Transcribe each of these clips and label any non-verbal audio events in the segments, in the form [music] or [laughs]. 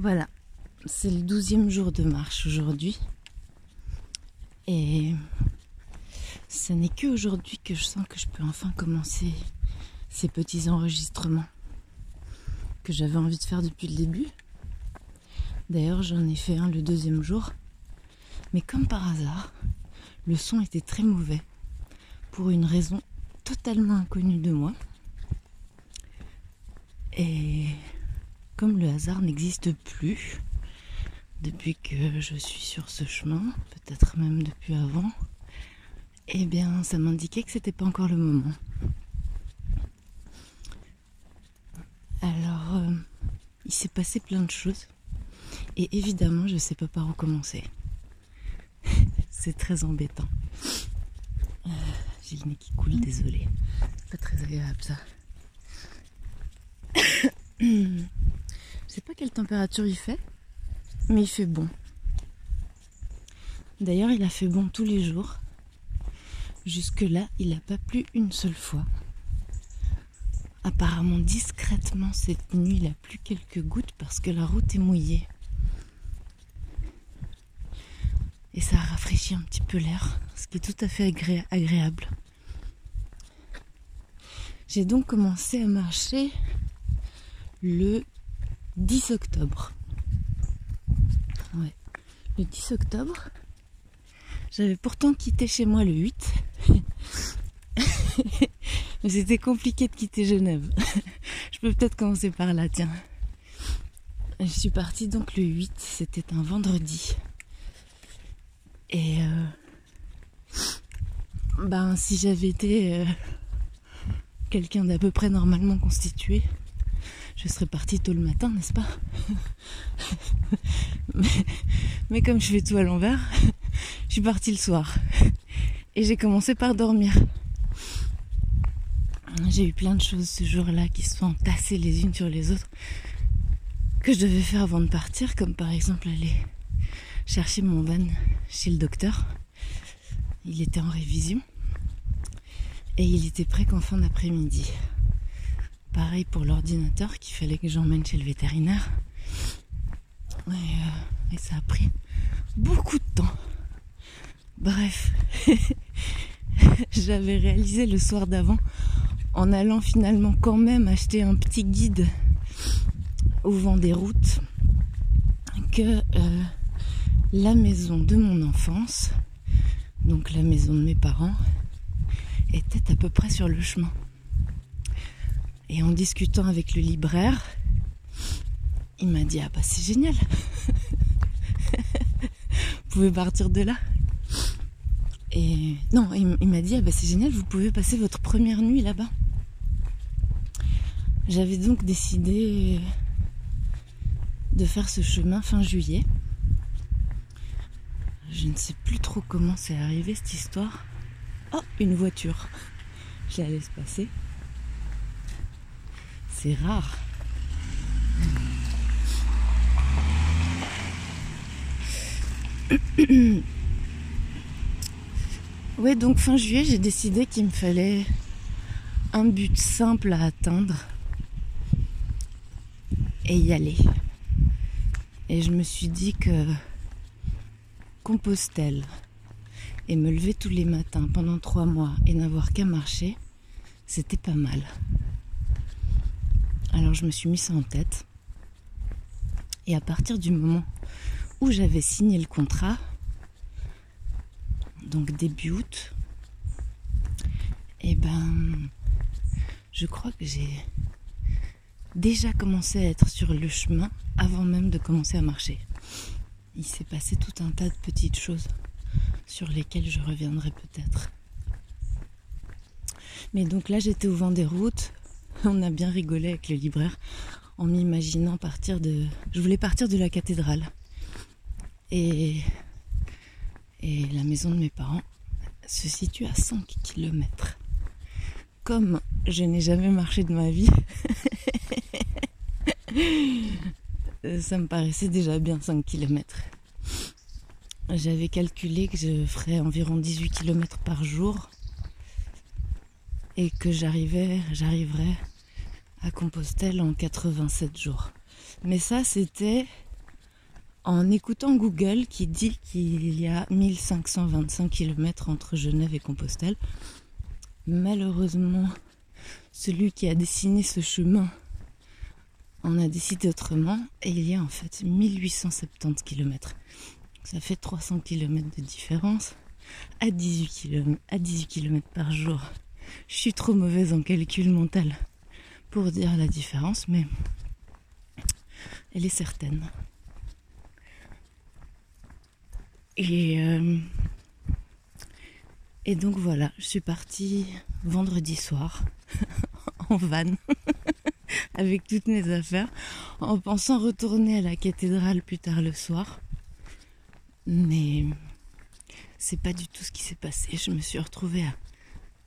Voilà, c'est le douzième jour de marche aujourd'hui. Et ce n'est qu'aujourd'hui que je sens que je peux enfin commencer ces petits enregistrements que j'avais envie de faire depuis le début. D'ailleurs, j'en ai fait un le deuxième jour. Mais comme par hasard, le son était très mauvais pour une raison totalement inconnue de moi. Et comme le hasard n'existe plus depuis que je suis sur ce chemin, peut-être même depuis avant, eh bien ça m'indiquait que c'était pas encore le moment. Alors euh, il s'est passé plein de choses et évidemment je sais pas par où commencer. [laughs] C'est très embêtant. Euh, j'ai le nez qui coule, désolé. Pas très agréable ça. [coughs] Je sais pas quelle température il fait, mais il fait bon. D'ailleurs, il a fait bon tous les jours. Jusque-là, il n'a pas plu une seule fois. Apparemment, discrètement, cette nuit, il a plu quelques gouttes parce que la route est mouillée. Et ça a rafraîchi un petit peu l'air, ce qui est tout à fait agréable. J'ai donc commencé à marcher le 10 octobre. Ouais. Le 10 octobre. J'avais pourtant quitté chez moi le 8. [laughs] Mais c'était compliqué de quitter Genève. [laughs] Je peux peut-être commencer par là, tiens. Je suis partie donc le 8, c'était un vendredi. Et euh, ben si j'avais été euh, quelqu'un d'à peu près normalement constitué, je serais partie tôt le matin, n'est-ce pas [laughs] mais, comme je fais tout à l'envers, je suis partie le soir. Et j'ai commencé par dormir. J'ai eu plein de choses ce jour-là qui se sont entassées les unes sur les autres que je devais faire avant de partir, comme par exemple aller chercher mon van chez le docteur. Il était en révision et il était prêt qu'en fin d'après-midi. Pareil pour l'ordinateur qu'il fallait que j'emmène chez le vétérinaire. Euh, et, ça a pris beaucoup de temps. Bref, [laughs] j'avais réalisé le soir d'avant en allant finalement quand même acheter un petit guide au vent des routes que euh, la maison de mon enfance, donc la maison de mes parents, était à peu près sur le chemin. Et en discutant avec le libraire, il m'a dit Ah bah c'est génial Vous pouvez partir de là Et non, il, m'a dit Ah bah c'est génial, vous pouvez passer votre première nuit là-bas. J'avais donc décidé de faire ce chemin fin juillet. Je ne sais plus trop comment c'est arrivé cette histoire. Oh, une voiture. Je la laisse passer. C'est rare. [coughs] ouais, donc fin juillet, j'ai décidé qu'il me fallait un but simple à atteindre et y aller. Et je me suis dit que Compostelle et me lever tous les matins pendant trois mois et n'avoir qu'à marcher, c'était pas mal. Alors je me suis mis ça en tête. Et à partir du moment où j'avais signé le contrat, donc début août, et eh ben je crois que j'ai déjà commencé à être sur le chemin avant même de commencer à marcher. Il s'est passé tout un tas de petites choses sur lesquelles je reviendrai peut-être. Mais donc là j'étais au vent des routes, [laughs] on a bien rigolé avec le libraire en m'imaginant partir de. Je voulais partir de la cathédrale. Et, et la maison de mes parents se situe à 5 km. Comme je n'ai jamais marché de ma vie, [laughs] ça me paraissait déjà bien 5 km. J'avais calculé que je ferais environ 18 km par jour et que j'arrivais, j'arriverais à Compostelle en 87 jours. Mais ça, c'était en écoutant Google qui dit qu'il y a 1525 km entre Genève et Compostelle. Malheureusement, celui qui a dessiné ce chemin en a décidé autrement et il y a en fait 1870 km. Ça fait 300 km de différence à 18 km, à 18 km par jour. Je suis trop mauvaise en calcul mental pour dire la différence, mais elle est certaine. Et, euh, donc voilà, je suis partie vendredi soir [laughs] en van [laughs] avec toutes mes affaires en pensant retourner à la cathédrale plus tard le soir. Mais c'est pas du tout ce qui s'est passé. Je me suis retrouvée à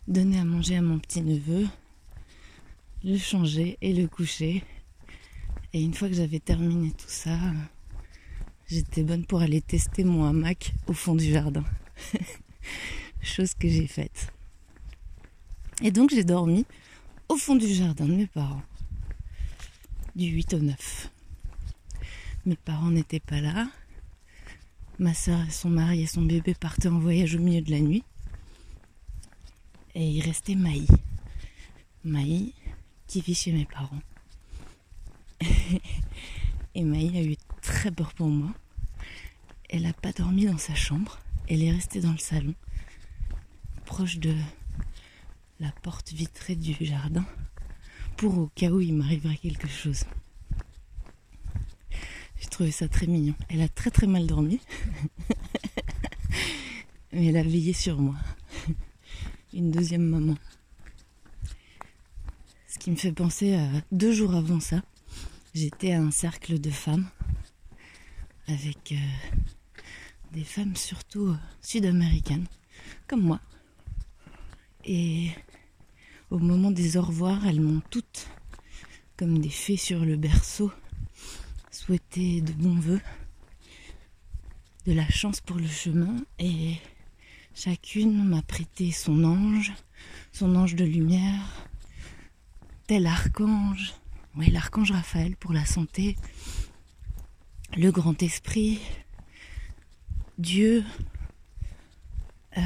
donner à manger à mon petit neveu, le changer et le coucher. Et une fois que j'avais terminé tout ça, j'étais bonne pour aller tester mon hamac au fond du jardin. [laughs] Chose que j'ai faite. Et donc j'ai dormi au fond du jardin de mes parents. Du 8 au 9. Mes parents n'étaient pas là. Ma soeur et son mari et son bébé partaient en voyage au milieu de la nuit. Et il restait Maï. Maï qui vit chez mes parents. [laughs] et a eu très peur pour moi. Elle n'a pas dormi dans sa chambre. Elle est restée dans le salon, proche de la porte vitrée du jardin, pour au cas où il m'arriverait quelque chose. J'ai trouvé ça très mignon. Elle a très très mal dormi. [laughs] Mais elle a veillé sur moi. [laughs] Une deuxième maman. Qui me fait penser à deux jours avant ça, j'étais à un cercle de femmes avec euh, des femmes surtout euh, sud-américaines, comme moi. Et au moment des au revoir, elles m'ont toutes, comme des fées sur le berceau, souhaité de bons voeux, de la chance pour le chemin, et chacune m'a prêté son ange, son ange de lumière, tel archange, oui, l'archange Raphaël pour la santé, le grand esprit, Dieu. Euh,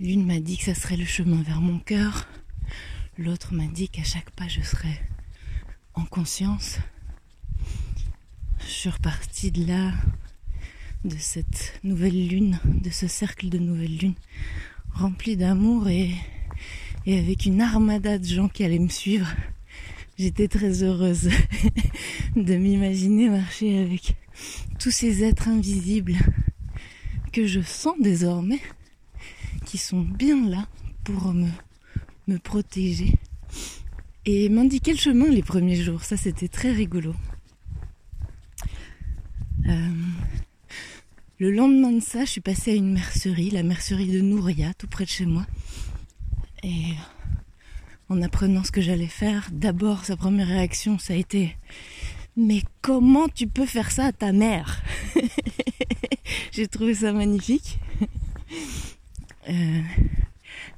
l'une m'a dit que ça serait le chemin vers mon cœur, l'autre m'a dit qu'à chaque pas je serais en conscience. Je suis repartie de là, de cette nouvelle lune, de ce cercle de nouvelle lune, rempli d'amour et, et avec une armada de gens qui allaient me suivre. J'étais très heureuse [laughs] de m'imaginer marcher avec tous ces êtres invisibles que je sens désormais, qui sont bien là pour me, protéger et m'indiquer le chemin les premiers jours. Ça, c'était très rigolo. Euh, le lendemain de ça, je suis passée à une mercerie, la mercerie de Nouria, tout près de chez moi. Et en apprenant ce que j'allais faire, d'abord sa première réaction, ça a été Mais comment tu peux faire ça à ta mère? [laughs] J'ai trouvé ça magnifique. Euh,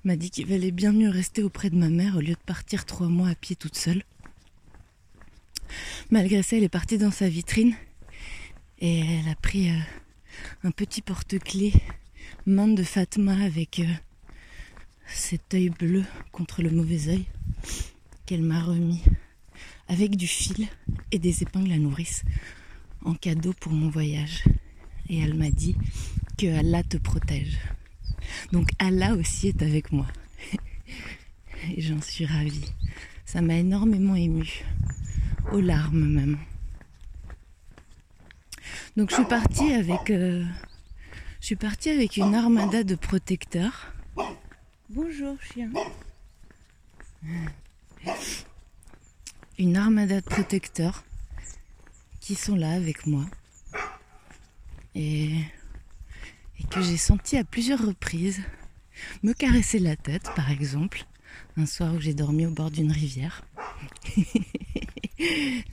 m'a dit qu'il valait bien mieux rester auprès de ma mère au lieu de partir trois mois à pied toute seule. Malgré ça, elle est partie dans sa vitrine et elle a pris euh, un petit porte-clés main de Fatma avec euh, cet œil bleu contre le mauvais œil qu'elle m'a remis avec du fil et des épingles à nourrice en cadeau pour mon voyage. Et elle m'a dit que Allah te protège. Donc Allah aussi est avec moi. [laughs] Et j'en suis ravie. Ça m'a énormément émue. Aux larmes même. Donc je suis partie avec euh, je suis partie avec une armada de protecteurs Bonjour chien. Une armada de protecteurs qui sont là avec moi et, et que j'ai senti à plusieurs reprises me caresser la tête par exemple un soir où j'ai dormi au bord d'une rivière. [laughs]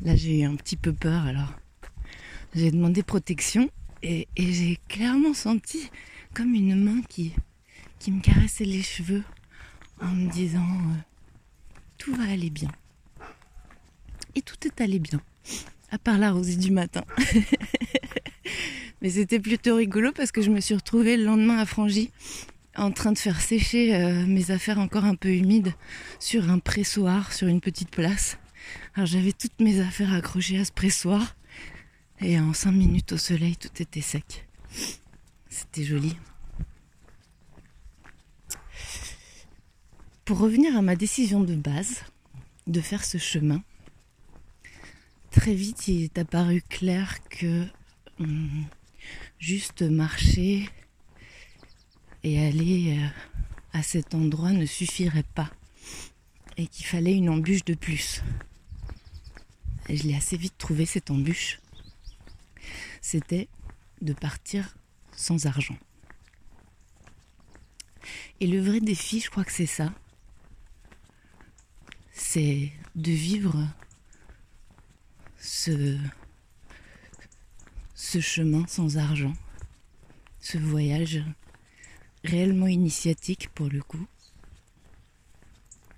là j'ai eu un petit peu peur alors j'ai demandé protection et, et j'ai clairement senti comme une main qui, qui me caressait les cheveux en me disant euh, tout va aller bien. Et tout est allé bien. À part la rosée du matin. [laughs] Mais c'était plutôt rigolo parce que je me suis retrouvée le lendemain à Frangy en train de faire sécher euh, mes affaires encore un peu humides sur un pressoir, sur une petite place. Alors j'avais toutes mes affaires accrochées à ce pressoir et en cinq minutes au soleil tout était sec. C'était joli. Pour revenir à ma décision de base de faire ce chemin, très vite il est apparu clair que hum, juste marcher et aller euh, à cet endroit ne suffirait pas et qu'il fallait une embûche de plus. Je l'ai assez vite trouvé cette embûche. C'était de partir sans argent. Et le vrai défi, je crois que c'est ça. C'est de vivre ce, chemin sans argent, ce voyage réellement initiatique pour le coup,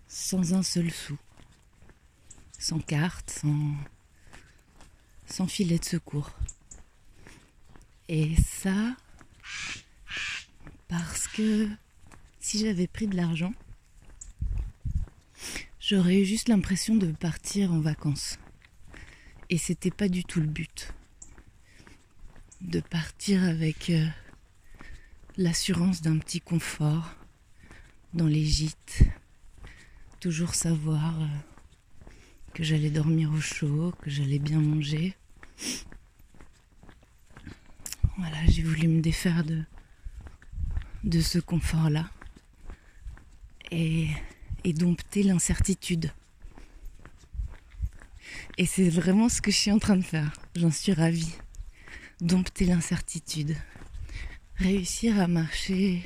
sans un seul sou, sans carte, sans filet de secours. Et ça, parce que si j'avais pris de l'argent, j'aurais eu juste l'impression de partir en vacances. Et c'était pas du tout le but. De partir avec euh, l'assurance d'un petit confort dans les gîtes, toujours savoir euh, que j'allais dormir au chaud, que j'allais bien manger. Voilà, j'ai voulu me défaire de, de ce confort-là et, et dompter l'incertitude. Et c'est vraiment ce que je suis en train de faire. J'en suis ravie. Dompter l'incertitude. Réussir à marcher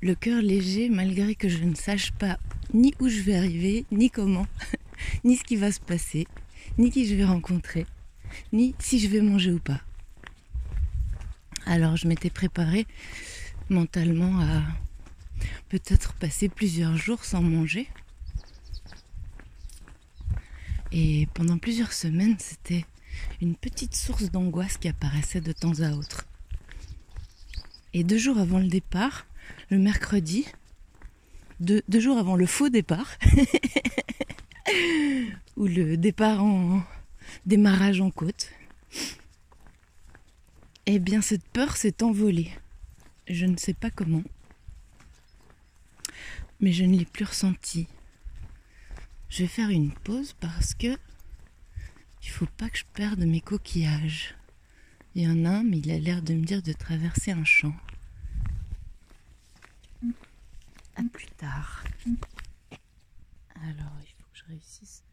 le cœur léger malgré que je ne sache pas ni où je vais arriver, ni comment, [laughs] ni ce qui va se passer, ni qui je vais rencontrer, ni si je vais manger ou pas. Alors je m'étais préparée mentalement à peut-être passer plusieurs jours sans manger. Et pendant plusieurs semaines, c'était une petite source d'angoisse qui apparaissait de temps à autre. Et deux jours avant le départ, le mercredi, deux, jours avant le faux départ, [laughs] ou le départ en démarrage en côte, eh bien cette peur s'est envolée. Je ne sais pas comment. Mais je ne l'ai plus ressentie. Je vais faire une pause parce que il faut pas que je perde mes coquillages. Il y en a un, mais il a l'air de me dire de traverser un champ. À plus tard. Alors, il faut que je réussisse